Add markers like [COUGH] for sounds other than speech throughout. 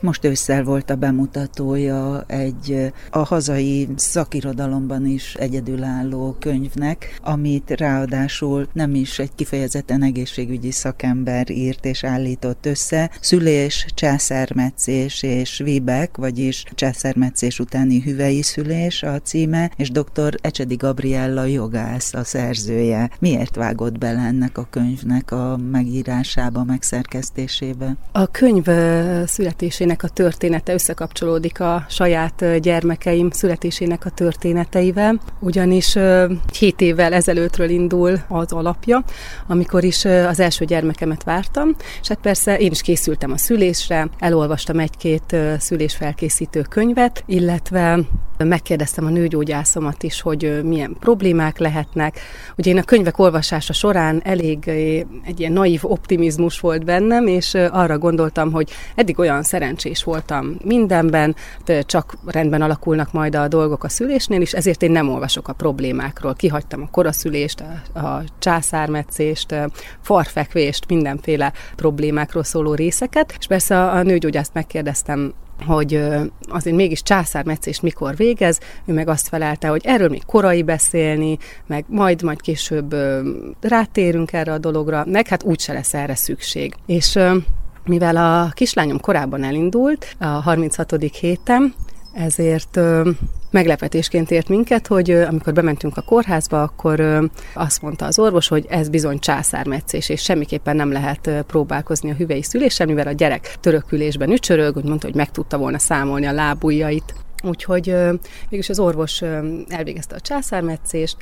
Most ősszel volt a bemutatója egy a hazai szakirodalomban is egyedülálló könyvnek, amit ráadásul nem is egy kifejezetten egészségügyi szakember írt és állított össze. Szülés, császármetszés és vibek, vagyis császármetszés utáni hüvei szülés a címe, és dr. Ecsedi Gabriella jogász a szerzője. Miért vágott bele ennek a könyvnek a megírásába, megszerkesztésébe? A könyv születésén születésének a története összekapcsolódik a saját gyermekeim születésének a történeteivel, ugyanis 7 évvel ezelőttről indul az alapja, amikor is az első gyermekemet vártam, és hát persze én is készültem a szülésre, elolvastam egy-két szülésfelkészítő könyvet, illetve megkérdeztem a nőgyógyászomat is, hogy milyen problémák lehetnek. Ugye én a könyvek olvasása során elég egy ilyen naív optimizmus volt bennem, és arra gondoltam, hogy eddig olyan szerencsés voltam mindenben, csak rendben alakulnak majd a dolgok a szülésnél is, ezért én nem olvasok a problémákról. Kihagytam a koraszülést, a, a császármetszést, farfekvést, mindenféle problémákról szóló részeket, és persze a nőgyógyászt megkérdeztem hogy azért mégis császármetszést mikor végez, ő meg azt felelte, hogy erről még korai beszélni, meg majd, majd később rátérünk erre a dologra, meg hát úgyse lesz erre szükség. És mivel a kislányom korábban elindult, a 36. héten, ezért meglepetésként ért minket, hogy amikor bementünk a kórházba, akkor azt mondta az orvos, hogy ez bizony császármetszés, és semmiképpen nem lehet próbálkozni a hüvei szüléssel, mivel a gyerek törökülésben ücsörög, úgy mondta, hogy meg tudta volna számolni a lábujjait. Úgyhogy mégis az orvos elvégezte a császármetszést,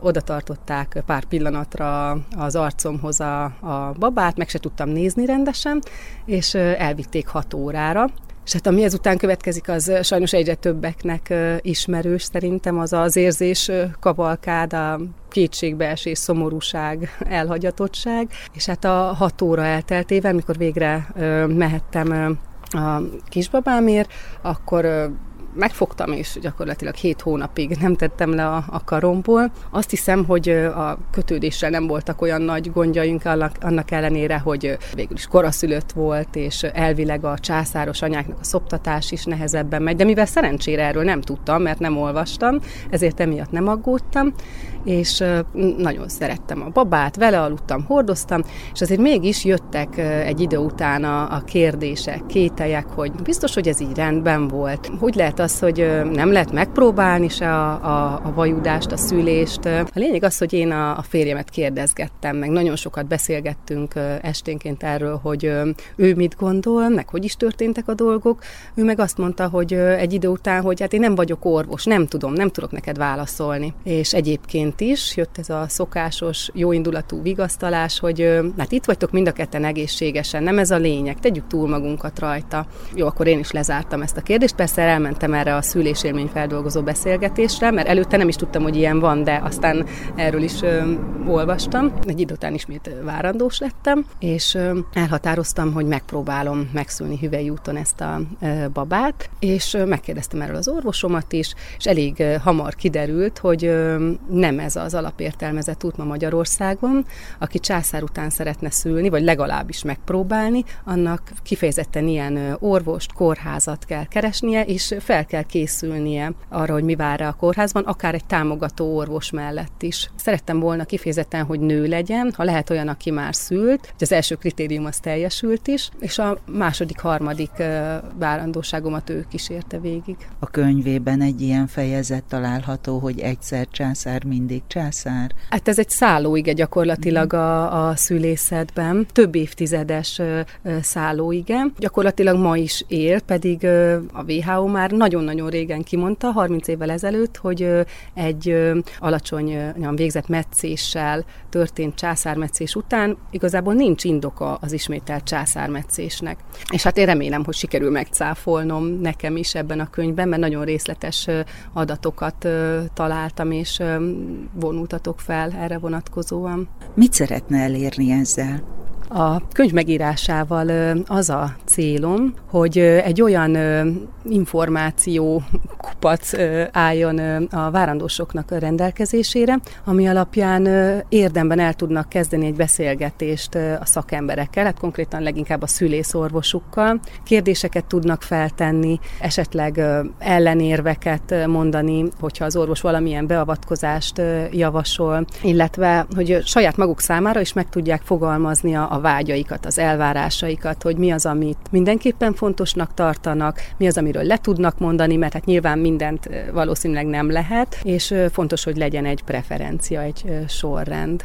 oda tartották pár pillanatra az arcomhoz a, a babát, meg se tudtam nézni rendesen, és elvitték hat órára, és hát ami ezután következik, az sajnos egyre többeknek ismerős szerintem, az az érzés kavalkád, a kétségbeesés, szomorúság, elhagyatottság, és hát a hat óra elteltével, mikor végre mehettem a kisbabámért, akkor megfogtam, és gyakorlatilag hét hónapig nem tettem le a, a karomból. Azt hiszem, hogy a kötődéssel nem voltak olyan nagy gondjaink annak, annak ellenére, hogy végül is koraszülött volt, és elvileg a császáros anyáknak a szoptatás is nehezebben megy, de mivel szerencsére erről nem tudtam, mert nem olvastam, ezért emiatt nem aggódtam, és nagyon szerettem a babát, vele aludtam, hordoztam, és azért mégis jöttek egy idő után a, a kérdések, kételjek, hogy biztos, hogy ez így rendben volt. Hogy lehet az, hogy nem lehet megpróbálni se a, a, a vajudást, a szülést. A lényeg az, hogy én a, a férjemet kérdezgettem, meg nagyon sokat beszélgettünk esténként erről, hogy ő mit gondol, meg hogy is történtek a dolgok. Ő meg azt mondta, hogy egy idő után, hogy hát én nem vagyok orvos, nem tudom, nem tudok neked válaszolni. És egyébként is jött ez a szokásos, jóindulatú vigasztalás, hogy hát itt vagytok mind a ketten egészségesen, nem ez a lényeg, tegyük túl magunkat rajta. Jó, akkor én is lezártam ezt a kérdést, persze elmentem mentem erre a szülésélmény feldolgozó beszélgetésre, mert előtte nem is tudtam, hogy ilyen van, de aztán erről is ö, olvastam. Egy idő után ismét várandós lettem, és ö, elhatároztam, hogy megpróbálom megszülni hüvely úton ezt a ö, babát, és ö, megkérdeztem erről az orvosomat is, és elég ö, hamar kiderült, hogy ö, nem ez az alapértelmezett út ma Magyarországon, aki császár után szeretne szülni, vagy legalábbis megpróbálni, annak kifejezetten ilyen orvost, kórházat kell keresnie, és fel kell készülnie arra, hogy mi vár rá a kórházban, akár egy támogató orvos mellett is. Szerettem volna kifejezetten, hogy nő legyen, ha lehet olyan, aki már szült, hogy az első kritérium az teljesült is, és a második, harmadik várandóságomat ő kísérte végig. A könyvében egy ilyen fejezet található, hogy egyszer császár, mindig császár. Hát ez egy szállóige gyakorlatilag a, a szülészetben, több évtizedes szállóige. Gyakorlatilag ma is él, pedig a WHO már nagyon-nagyon régen kimondta, 30 évvel ezelőtt, hogy egy alacsony végzett meccéssel történt császármetszés után igazából nincs indoka az ismételt császármetszésnek. És hát én remélem, hogy sikerül megcáfolnom nekem is ebben a könyvben, mert nagyon részletes adatokat találtam, és vonultatok fel erre vonatkozóan. Mit szeretne elérni ezzel? A könyv megírásával az a célom, hogy egy olyan információ kupac álljon a várandósoknak a rendelkezésére, ami alapján érdemben el tudnak kezdeni egy beszélgetést a szakemberekkel, hát konkrétan leginkább a szülészorvosukkal. Kérdéseket tudnak feltenni, esetleg ellenérveket mondani, hogyha az orvos valamilyen beavatkozást javasol, illetve hogy saját maguk számára is meg tudják fogalmazni a, a vágyaikat, az elvárásaikat, hogy mi az, amit mindenképpen fontosnak tartanak, mi az, amiről le tudnak mondani, mert hát nyilván mindent valószínűleg nem lehet, és fontos, hogy legyen egy preferencia, egy sorrend.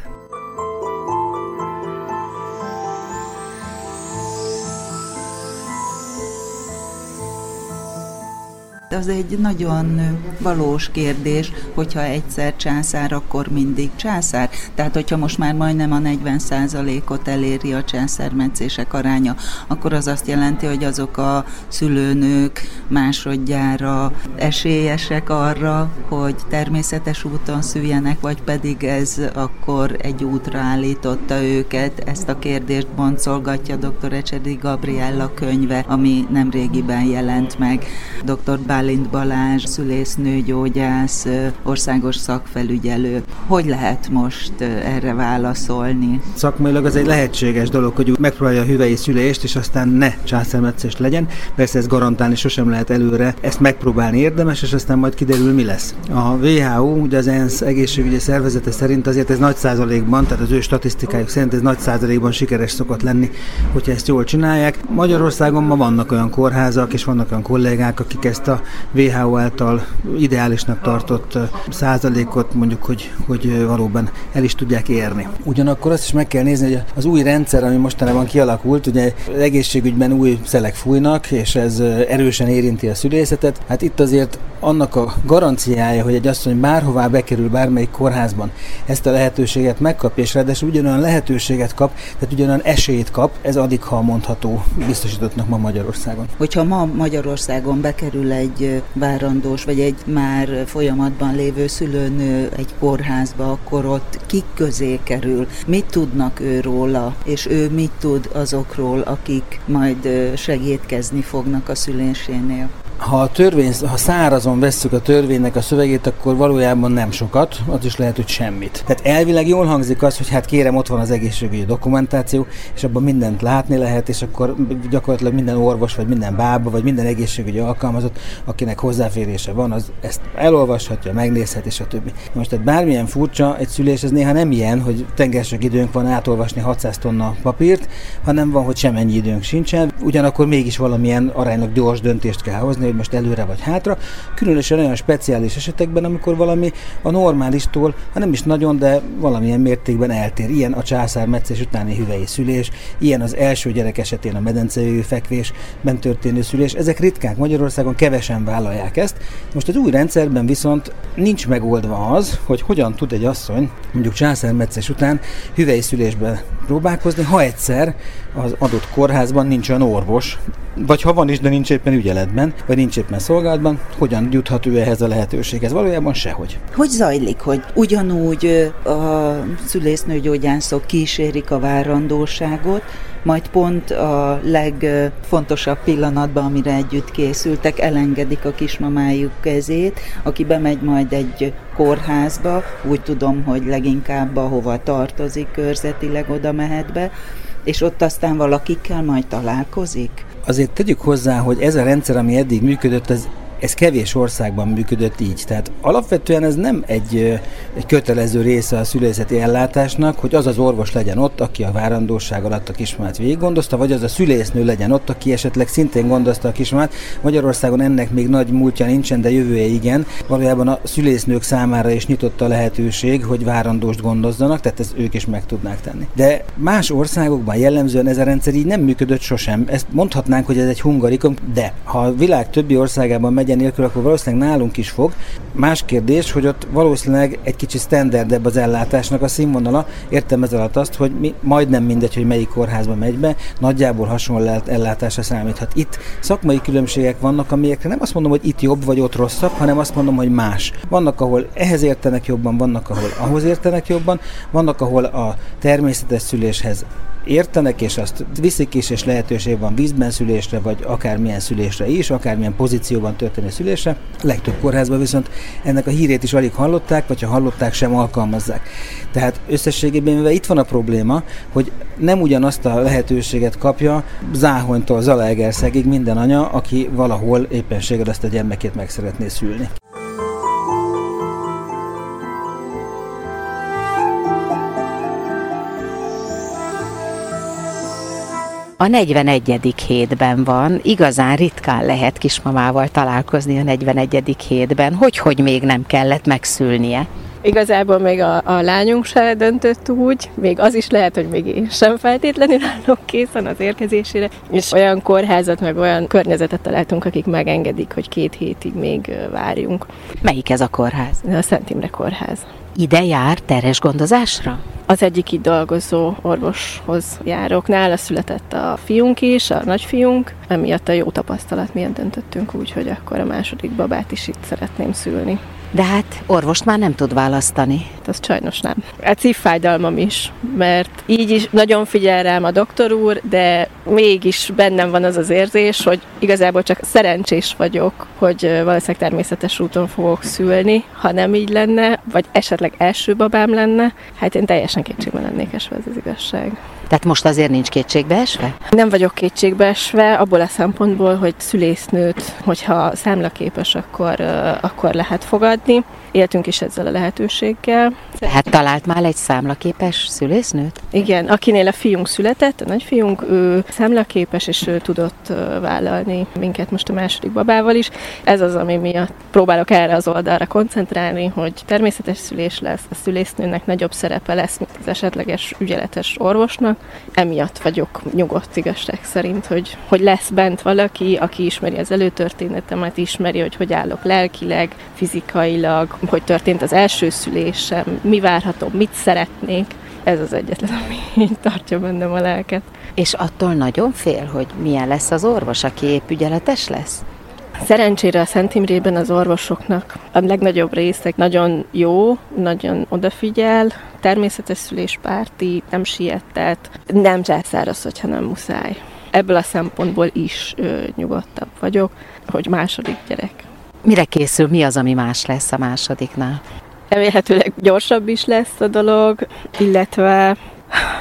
Az egy nagyon valós kérdés, hogyha egyszer császár, akkor mindig császár. Tehát, hogyha most már majdnem a 40%-ot eléri a császármetszések aránya, akkor az azt jelenti, hogy azok a szülőnők másodjára esélyesek arra, hogy természetes úton szüljenek, vagy pedig ez akkor egy útra állította őket. Ezt a kérdést boncolgatja dr. Ecsedi Gabriella könyve, ami nem régiben jelent meg. Dr. Bálint Balázs, szülésznőgyógyász, országos szakfelügyelő. Hogy lehet most erre válaszolni? Szakmailag az egy lehetséges dolog, hogy megpróbálja a hüvei szülést, és aztán ne császármetszés legyen. Persze ez garantálni sosem lehet előre. Ezt megpróbálni érdemes, és aztán majd kiderül, mi lesz. A WHO, ugye az ENSZ egészségügyi szervezete szerint azért ez nagy százalékban, tehát az ő statisztikájuk szerint ez nagy százalékban sikeres szokott lenni, hogyha ezt jól csinálják. Magyarországon ma vannak olyan kórházak, és vannak olyan kollégák, akik ezt a WHO által ideálisnak tartott százalékot mondjuk, hogy, hogy valóban el is tudják érni. Ugyanakkor azt is meg kell nézni, hogy az új rendszer, ami mostanában kialakult, ugye egészségügyben új szelek fújnak, és ez erősen érinti a szülészetet. Hát itt azért annak a garanciája, hogy egy asszony bárhová bekerül bármelyik kórházban, ezt a lehetőséget megkapja, és ráadásul ugyanolyan lehetőséget kap, tehát ugyanolyan esélyt kap, ez addig, ha mondható biztosítottnak ma Magyarországon. Hogyha ma Magyarországon bekerül egy várandós, vagy egy már folyamatban lévő szülőnő egy kórházba, akkor ott kik közé kerül, mit tudnak ő róla, és ő mit tud azokról, akik majd segítkezni fognak a szülésénél ha a törvény, ha szárazon vesszük a törvénynek a szövegét, akkor valójában nem sokat, az is lehet, hogy semmit. Tehát elvileg jól hangzik az, hogy hát kérem, ott van az egészségügyi dokumentáció, és abban mindent látni lehet, és akkor gyakorlatilag minden orvos, vagy minden bába, vagy minden egészségügyi alkalmazott, akinek hozzáférése van, az ezt elolvashatja, megnézhet, és a többi. Most tehát bármilyen furcsa, egy szülés ez néha nem ilyen, hogy tengersek időnk van átolvasni 600 tonna papírt, hanem van, hogy semennyi időnk sincsen, ugyanakkor mégis valamilyen aránylag gyors döntést kell hozni, hogy most előre vagy hátra, különösen olyan speciális esetekben, amikor valami a normálistól, ha nem is nagyon, de valamilyen mértékben eltér. Ilyen a császár metszés utáni hüvei szülés, ilyen az első gyerek esetén a medencejű fekvésben történő szülés. Ezek ritkák Magyarországon, kevesen vállalják ezt. Most az új rendszerben viszont nincs megoldva az, hogy hogyan tud egy asszony mondjuk császármetszés után hüvei szülésbe próbálkozni, ha egyszer az adott kórházban nincs olyan orvos, vagy ha van is, de nincs éppen ügyeletben, vagy nincs éppen szolgálatban, hogyan juthat ő ehhez a lehetőséghez? Valójában sehogy. Hogy zajlik, hogy ugyanúgy a szülésznőgyógyászok kísérik a várandóságot, majd pont a legfontosabb pillanatban, amire együtt készültek, elengedik a kismamájuk kezét, aki bemegy majd egy kórházba, úgy tudom, hogy leginkább ahova tartozik körzetileg oda mehet be, és ott aztán valakikkel majd találkozik? Azért tegyük hozzá, hogy ez a rendszer, ami eddig működött, ez ez kevés országban működött így. Tehát alapvetően ez nem egy, egy kötelező része a szülészeti ellátásnak, hogy az az orvos legyen ott, aki a várandóság alatt a kismát végig gondozta, vagy az a szülésznő legyen ott, aki esetleg szintén gondozta a kismát. Magyarországon ennek még nagy múltja nincsen, de jövője igen. Valójában a szülésznők számára is nyitott a lehetőség, hogy várandóst gondozzanak, tehát ezt ők is meg tudnák tenni. De más országokban jellemzően ez a rendszer így nem működött sosem. Ezt mondhatnánk, hogy ez egy hungarikum, de ha a világ többi országában megy megyen nélkül, akkor valószínűleg nálunk is fog. Más kérdés, hogy ott valószínűleg egy kicsit standardebb az ellátásnak a színvonala. Értem ez alatt azt, hogy mi, majdnem mindegy, hogy melyik kórházba megy be, nagyjából hasonló ellátásra számíthat. Itt szakmai különbségek vannak, amelyekre nem azt mondom, hogy itt jobb vagy ott rosszabb, hanem azt mondom, hogy más. Vannak, ahol ehhez értenek jobban, vannak, ahol ahhoz értenek jobban, vannak, ahol a természetes szüléshez értenek, és azt viszik is, és lehetőség van vízben szülésre, vagy akármilyen szülésre is, akármilyen pozícióban történő szülésre. A legtöbb kórházban viszont ennek a hírét is alig hallották, vagy ha hallották, sem alkalmazzák. Tehát összességében, mivel itt van a probléma, hogy nem ugyanazt a lehetőséget kapja Záhonytól Zalaegerszegig minden anya, aki valahol éppenséggel ezt a gyermekét meg szeretné szülni. A 41. hétben van, igazán ritkán lehet kismamával találkozni a 41. hétben, hogy hogy még nem kellett megszülnie. Igazából még a, a lányunk se döntött úgy, még az is lehet, hogy még én sem feltétlenül állok készen az érkezésére, és olyan kórházat, meg olyan környezetet találtunk, akik megengedik, hogy két hétig még várjunk. Melyik ez a kórház? A Szent Imre kórház. Ide jár teres gondozásra? Az egyik itt dolgozó orvoshoz járok. Nála született a fiunk is, a nagyfiunk. Emiatt a jó tapasztalat miatt döntöttünk úgy, hogy akkor a második babát is itt szeretném szülni. De hát orvost már nem tud választani. Az sajnos nem. A szívfájdalmam is, mert így is nagyon figyel rám a doktor úr, de mégis bennem van az az érzés, hogy igazából csak szerencsés vagyok, hogy valószínűleg természetes úton fogok szülni, ha nem így lenne, vagy esetleg első babám lenne, hát én teljesen kétségben lennék esve, ez az igazság. Tehát most azért nincs kétségbeesve? Nem vagyok kétségbeesve, abból a szempontból, hogy szülésznőt, hogyha számlaképes, akkor, akkor lehet fogadni. Éltünk is ezzel a lehetőséggel. Tehát talált már egy számlaképes szülésznőt? Igen, akinél a fiunk született, a nagyfiunk, ő számlaképes, és ő tudott vállalni minket most a második babával is. Ez az, ami miatt próbálok erre az oldalra koncentrálni, hogy természetes szülés lesz, a szülésznőnek nagyobb szerepe lesz, mint az esetleges ügyeletes orvosnak, Emiatt vagyok nyugodt igazság szerint, hogy, hogy lesz bent valaki, aki ismeri az előtörténetemet, ismeri, hogy hogy állok lelkileg, fizikailag, hogy történt az első szülésem, mi várható, mit szeretnék. Ez az egyetlen, ami így tartja bennem a lelket. És attól nagyon fél, hogy milyen lesz az orvos, aki épp ügyeletes lesz? Szerencsére a Szent Imrében az orvosoknak a legnagyobb része nagyon jó, nagyon odafigyel, természetes szüléspárti, nem siettet, nem császároz, hogyha nem muszáj. Ebből a szempontból is ö, nyugodtabb vagyok, hogy második gyerek. Mire készül, mi az, ami más lesz a másodiknál? Remélhetőleg gyorsabb is lesz a dolog, illetve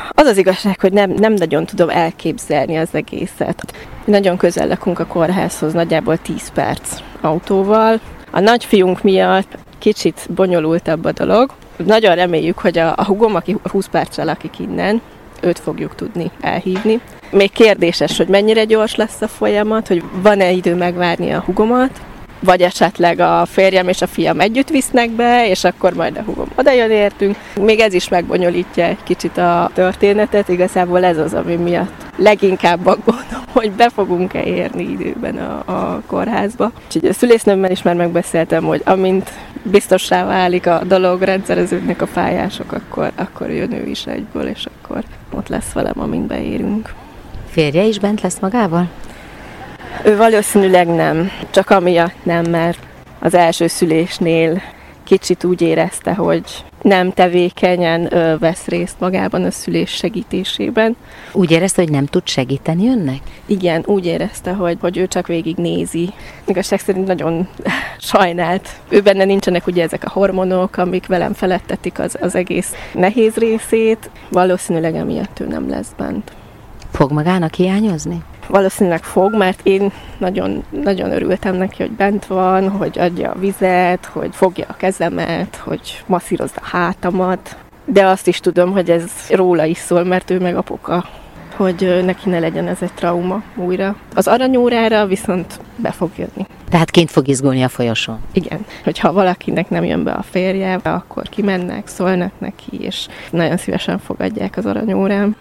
az az igazság, hogy nem, nem nagyon tudom elképzelni az egészet. Nagyon közel lakunk a kórházhoz, nagyjából 10 perc autóval. A nagyfiunk miatt kicsit bonyolultabb a dolog. Nagyon reméljük, hogy a, a hugom, aki 20 perccel lakik innen, őt fogjuk tudni elhívni. Még kérdéses, hogy mennyire gyors lesz a folyamat, hogy van-e idő megvárni a hugomat, vagy esetleg a férjem és a fiam együtt visznek be, és akkor majd a hugom oda jön értünk. Még ez is megbonyolítja egy kicsit a történetet, igazából ez az, ami miatt leginkább aggódom, [LAUGHS] hogy be fogunk-e érni időben a, a kórházba. Úgyhogy a szülésznőmmel is már megbeszéltem, hogy amint biztossá válik a dolog, rendszereződnek a pályások, akkor, akkor jön ő is egyből, és akkor ott lesz velem, amint beérünk. Férje is bent lesz magával? Ő valószínűleg nem, csak amiatt nem, mert az első szülésnél kicsit úgy érezte, hogy nem tevékenyen ö, vesz részt magában a szülés segítésében. Úgy érezte, hogy nem tud segíteni önnek? Igen, úgy érezte, hogy, hogy ő csak végig nézi. Igazság szerint nagyon sajnált. Ő benne nincsenek ugye ezek a hormonok, amik velem felettetik az, az egész nehéz részét. Valószínűleg emiatt ő nem lesz bent. Fog magának hiányozni? valószínűleg fog, mert én nagyon, nagyon örültem neki, hogy bent van, hogy adja a vizet, hogy fogja a kezemet, hogy masszírozza a hátamat, de azt is tudom, hogy ez róla is szól, mert ő meg apuka hogy neki ne legyen ez egy trauma újra. Az aranyórára viszont be fog jönni. Tehát kint fog izgulni a folyosón? Igen. Hogyha valakinek nem jön be a férje, akkor kimennek, szólnak neki, és nagyon szívesen fogadják az aranyórám.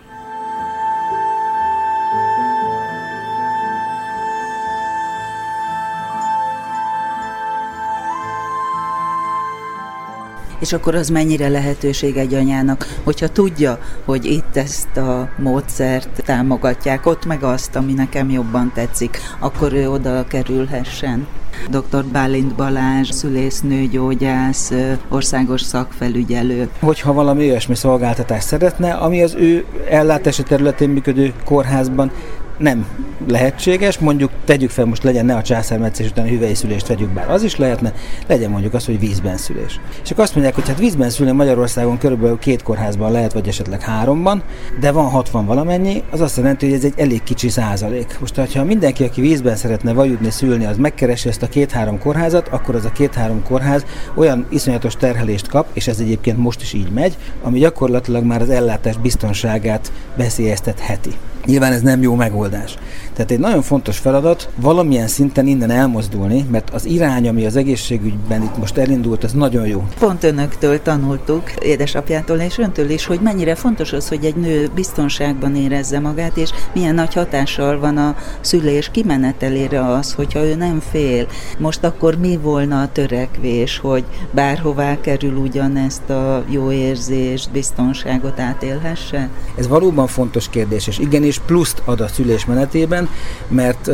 És akkor az mennyire lehetőség egy anyának, hogyha tudja, hogy itt ezt a módszert támogatják, ott meg azt, ami nekem jobban tetszik, akkor ő oda kerülhessen. Dr. Bálint Balázs, szülésznőgyógyász, országos szakfelügyelő. Hogyha valami olyasmi szolgáltatást szeretne, ami az ő ellátási területén működő kórházban nem lehetséges, mondjuk tegyük fel, most legyen ne a császármetszés után hüvei szülést vegyük bár, az is lehetne, legyen mondjuk az, hogy vízben szülés. És akkor azt mondják, hogy hát vízben szülni Magyarországon körülbelül két kórházban lehet, vagy esetleg háromban, de van 60 valamennyi, az azt jelenti, hogy ez egy elég kicsi százalék. Most, ha mindenki, aki vízben szeretne vajudni, szülni, az megkeresi ezt a két-három kórházat, akkor az a két-három kórház olyan iszonyatos terhelést kap, és ez egyébként most is így megy, ami gyakorlatilag már az ellátás biztonságát veszélyeztetheti. Nyilván ez nem jó megoldás. Tehát egy nagyon fontos feladat valamilyen szinten innen elmozdulni, mert az irány, ami az egészségügyben itt most elindult, az nagyon jó. Pont önöktől tanultuk, édesapjától és öntől is, hogy mennyire fontos az, hogy egy nő biztonságban érezze magát, és milyen nagy hatással van a szülés kimenetelére az, hogyha ő nem fél. Most akkor mi volna a törekvés, hogy bárhová kerül ugyanezt a jó érzést, biztonságot átélhesse? Ez valóban fontos kérdés, és igenis pluszt ad a szülés menetében, mert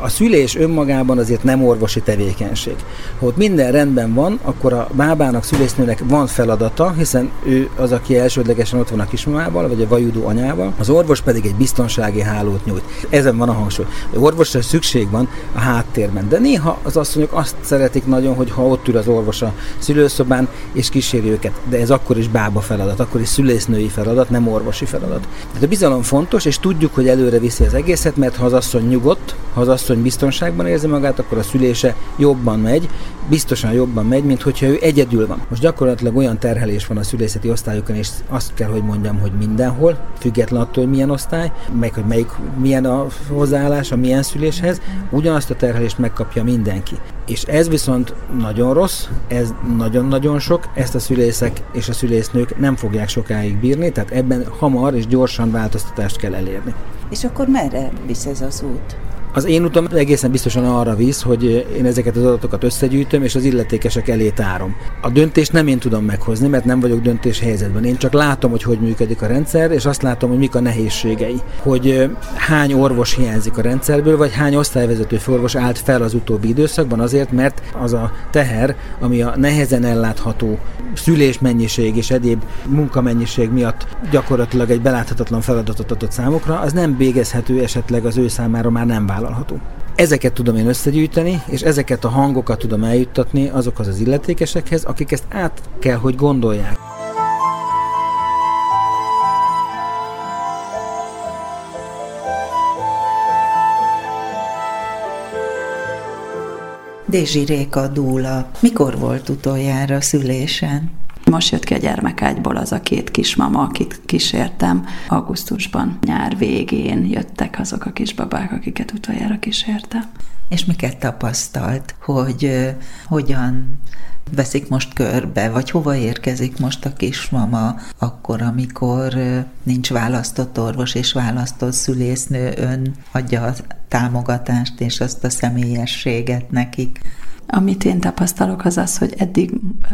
a szülés önmagában azért nem orvosi tevékenység. Ha ott minden rendben van, akkor a bábának, szülésznőnek van feladata, hiszen ő az, aki elsődlegesen ott van a kismamával, vagy a vajudó anyával, az orvos pedig egy biztonsági hálót nyújt. Ezen van a hangsúly. A orvosra szükség van a háttérben, de néha az asszonyok azt szeretik nagyon, hogy ha ott ül az orvos a szülőszobán, és kíséri őket, de ez akkor is bába feladat, akkor is szülésznői feladat, nem orvosi feladat. Tehát a bizalom fontos, és tudjuk, hogy előre viszi az egészet, mert ha az asszony nyugodt, ha az asszony biztonságban érzi magát, akkor a szülése jobban megy, biztosan jobban megy, mint hogyha ő egyedül van. Most gyakorlatilag olyan terhelés van a szülészeti osztályokon, és azt kell, hogy mondjam, hogy mindenhol, független attól, hogy milyen osztály, meg hogy melyik, milyen a hozzáállás a milyen szüléshez, ugyanazt a terhelést megkapja mindenki. És ez viszont nagyon rossz, ez nagyon-nagyon sok, ezt a szülészek és a szülésznők nem fogják sokáig bírni, tehát ebben hamar és gyorsan változtatást kell elérni. És akkor merre visz ez az út? Az én utam egészen biztosan arra visz, hogy én ezeket az adatokat összegyűjtöm, és az illetékesek elé tárom. A döntést nem én tudom meghozni, mert nem vagyok döntés helyzetben. Én csak látom, hogy hogy működik a rendszer, és azt látom, hogy mik a nehézségei. Hogy hány orvos hiányzik a rendszerből, vagy hány osztályvezető orvos állt fel az utóbbi időszakban azért, mert az a teher, ami a nehezen ellátható szülésmennyiség és egyéb munkamennyiség miatt gyakorlatilag egy beláthatatlan feladatot adott számukra, az nem végezhető esetleg az ő számára már nem vállalható. Ezeket tudom én összegyűjteni, és ezeket a hangokat tudom eljuttatni azokhoz az illetékesekhez, akik ezt át kell, hogy gondolják. Dézsi Réka Dúla, mikor volt utoljára szülésen? Most jött ki a gyermekágyból az a két kismama, akit kísértem. Augusztusban, nyár végén jöttek azok a kisbabák, akiket utoljára kísértem. És miket tapasztalt, hogy hogyan veszik most körbe, vagy hova érkezik most a kismama akkor, amikor nincs választott orvos és választott szülésznő, ön adja a támogatást és azt a személyességet nekik. Amit én tapasztalok az az, hogy eddig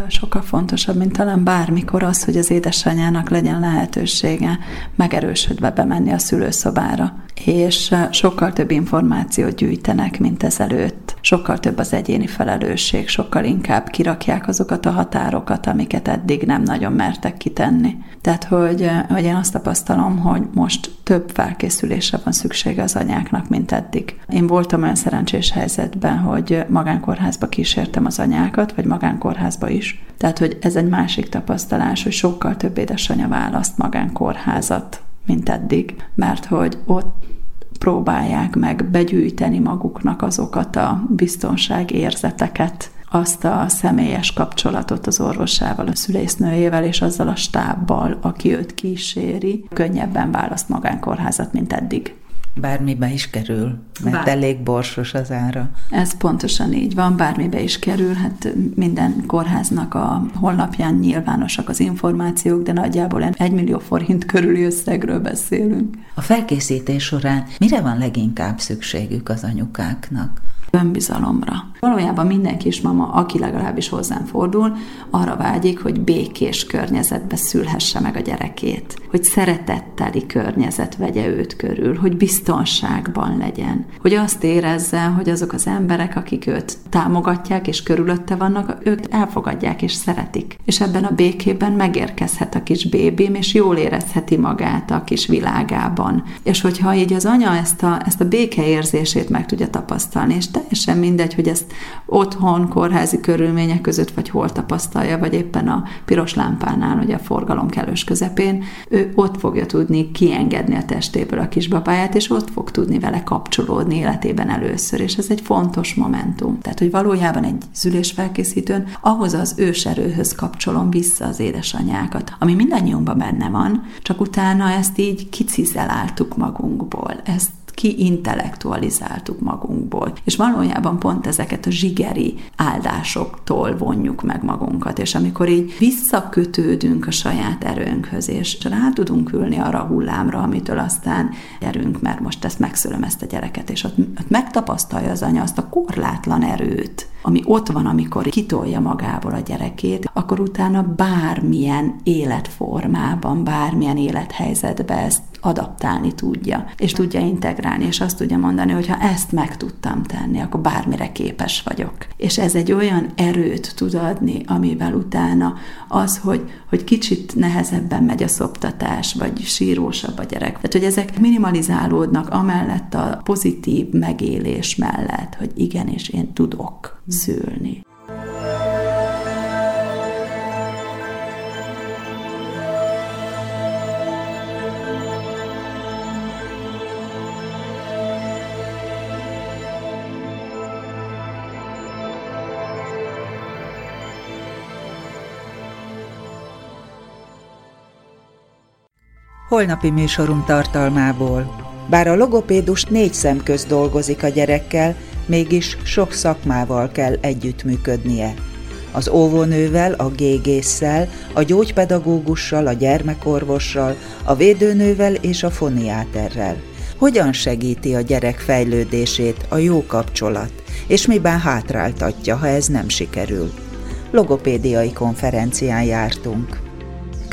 sokkal fontosabb, mint talán bármikor az, hogy az édesanyának legyen lehetősége megerősödve bemenni a szülőszobára. És sokkal több információt gyűjtenek, mint ezelőtt. Sokkal több az egyéni felelősség, sokkal inkább kirakják azokat a határokat, amiket eddig nem nagyon mertek kitenni. Tehát, hogy, hogy én azt tapasztalom, hogy most több felkészülésre van szüksége az anyáknak, mint eddig. Én voltam olyan szerencsés helyzetben, hogy magánkórházba kísértem az anyákat, vagy magánkórházba is. Tehát, hogy ez egy másik tapasztalás, hogy sokkal több édesanya választ magánkórházat, mint eddig, mert hogy ott próbálják meg begyűjteni maguknak azokat a biztonságérzeteket, azt a személyes kapcsolatot az orvosával, a szülésznőjével és azzal a stábbal, aki őt kíséri, könnyebben választ magánkórházat, mint eddig bármibe is kerül, mert Bár. elég borsos az ára. Ez pontosan így van, bármibe is kerül, hát minden kórháznak a honlapján nyilvánosak az információk, de nagyjából egy millió forint körüli összegről beszélünk. A felkészítés során mire van leginkább szükségük az anyukáknak? önbizalomra. Valójában minden kismama, aki legalábbis hozzám fordul, arra vágyik, hogy békés környezetbe szülhesse meg a gyerekét, hogy szeretetteli környezet vegye őt körül, hogy biztonságban legyen, hogy azt érezze, hogy azok az emberek, akik őt támogatják és körülötte vannak, ők elfogadják és szeretik. És ebben a békében megérkezhet a kis bébim, és jól érezheti magát a kis világában. És hogyha így az anya ezt a, ezt a békeérzését meg tudja tapasztalni, és teljesen mindegy, hogy ezt otthon, kórházi körülmények között, vagy hol tapasztalja, vagy éppen a piros lámpánál, vagy a forgalom kellős közepén, ő ott fogja tudni kiengedni a testéből a kisbabáját, és ott fog tudni vele kapcsolódni életében először, és ez egy fontos momentum. Tehát, hogy valójában egy szülésfelkészítőn ahhoz az őserőhöz kapcsolom vissza az édesanyákat, ami mindannyiunkban benne van, csak utána ezt így kicizeláltuk magunkból, ezt kiintellektualizáltuk magunkból. És valójában pont ezeket a zsigeri áldásoktól vonjuk meg magunkat, és amikor így visszakötődünk a saját erőnkhöz, és rá tudunk ülni arra a hullámra, amitől aztán gyerünk, mert most ezt megszülöm ezt a gyereket, és ott, ott megtapasztalja az anya azt a korlátlan erőt, ami ott van, amikor kitolja magából a gyerekét, akkor utána bármilyen életformában, bármilyen élethelyzetbe ezt adaptálni tudja, és tudja integrálni, és azt tudja mondani, hogy ha ezt meg tudtam tenni, akkor bármire képes vagyok. És ez egy olyan erőt tud adni, amivel utána az, hogy, hogy kicsit nehezebben megy a szoptatás, vagy sírósabb a gyerek. Tehát, hogy ezek minimalizálódnak amellett a pozitív megélés mellett, hogy igenis én tudok szülni. Holnapi műsorunk tartalmából. Bár a logopédus négy szem közt dolgozik a gyerekkel, mégis sok szakmával kell együttműködnie. Az óvónővel, a gégésszel, a gyógypedagógussal, a gyermekorvossal, a védőnővel és a foniáterrel. Hogyan segíti a gyerek fejlődését a jó kapcsolat, és miben hátráltatja, ha ez nem sikerül? Logopédiai konferencián jártunk.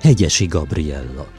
Hegyesi Gabriella.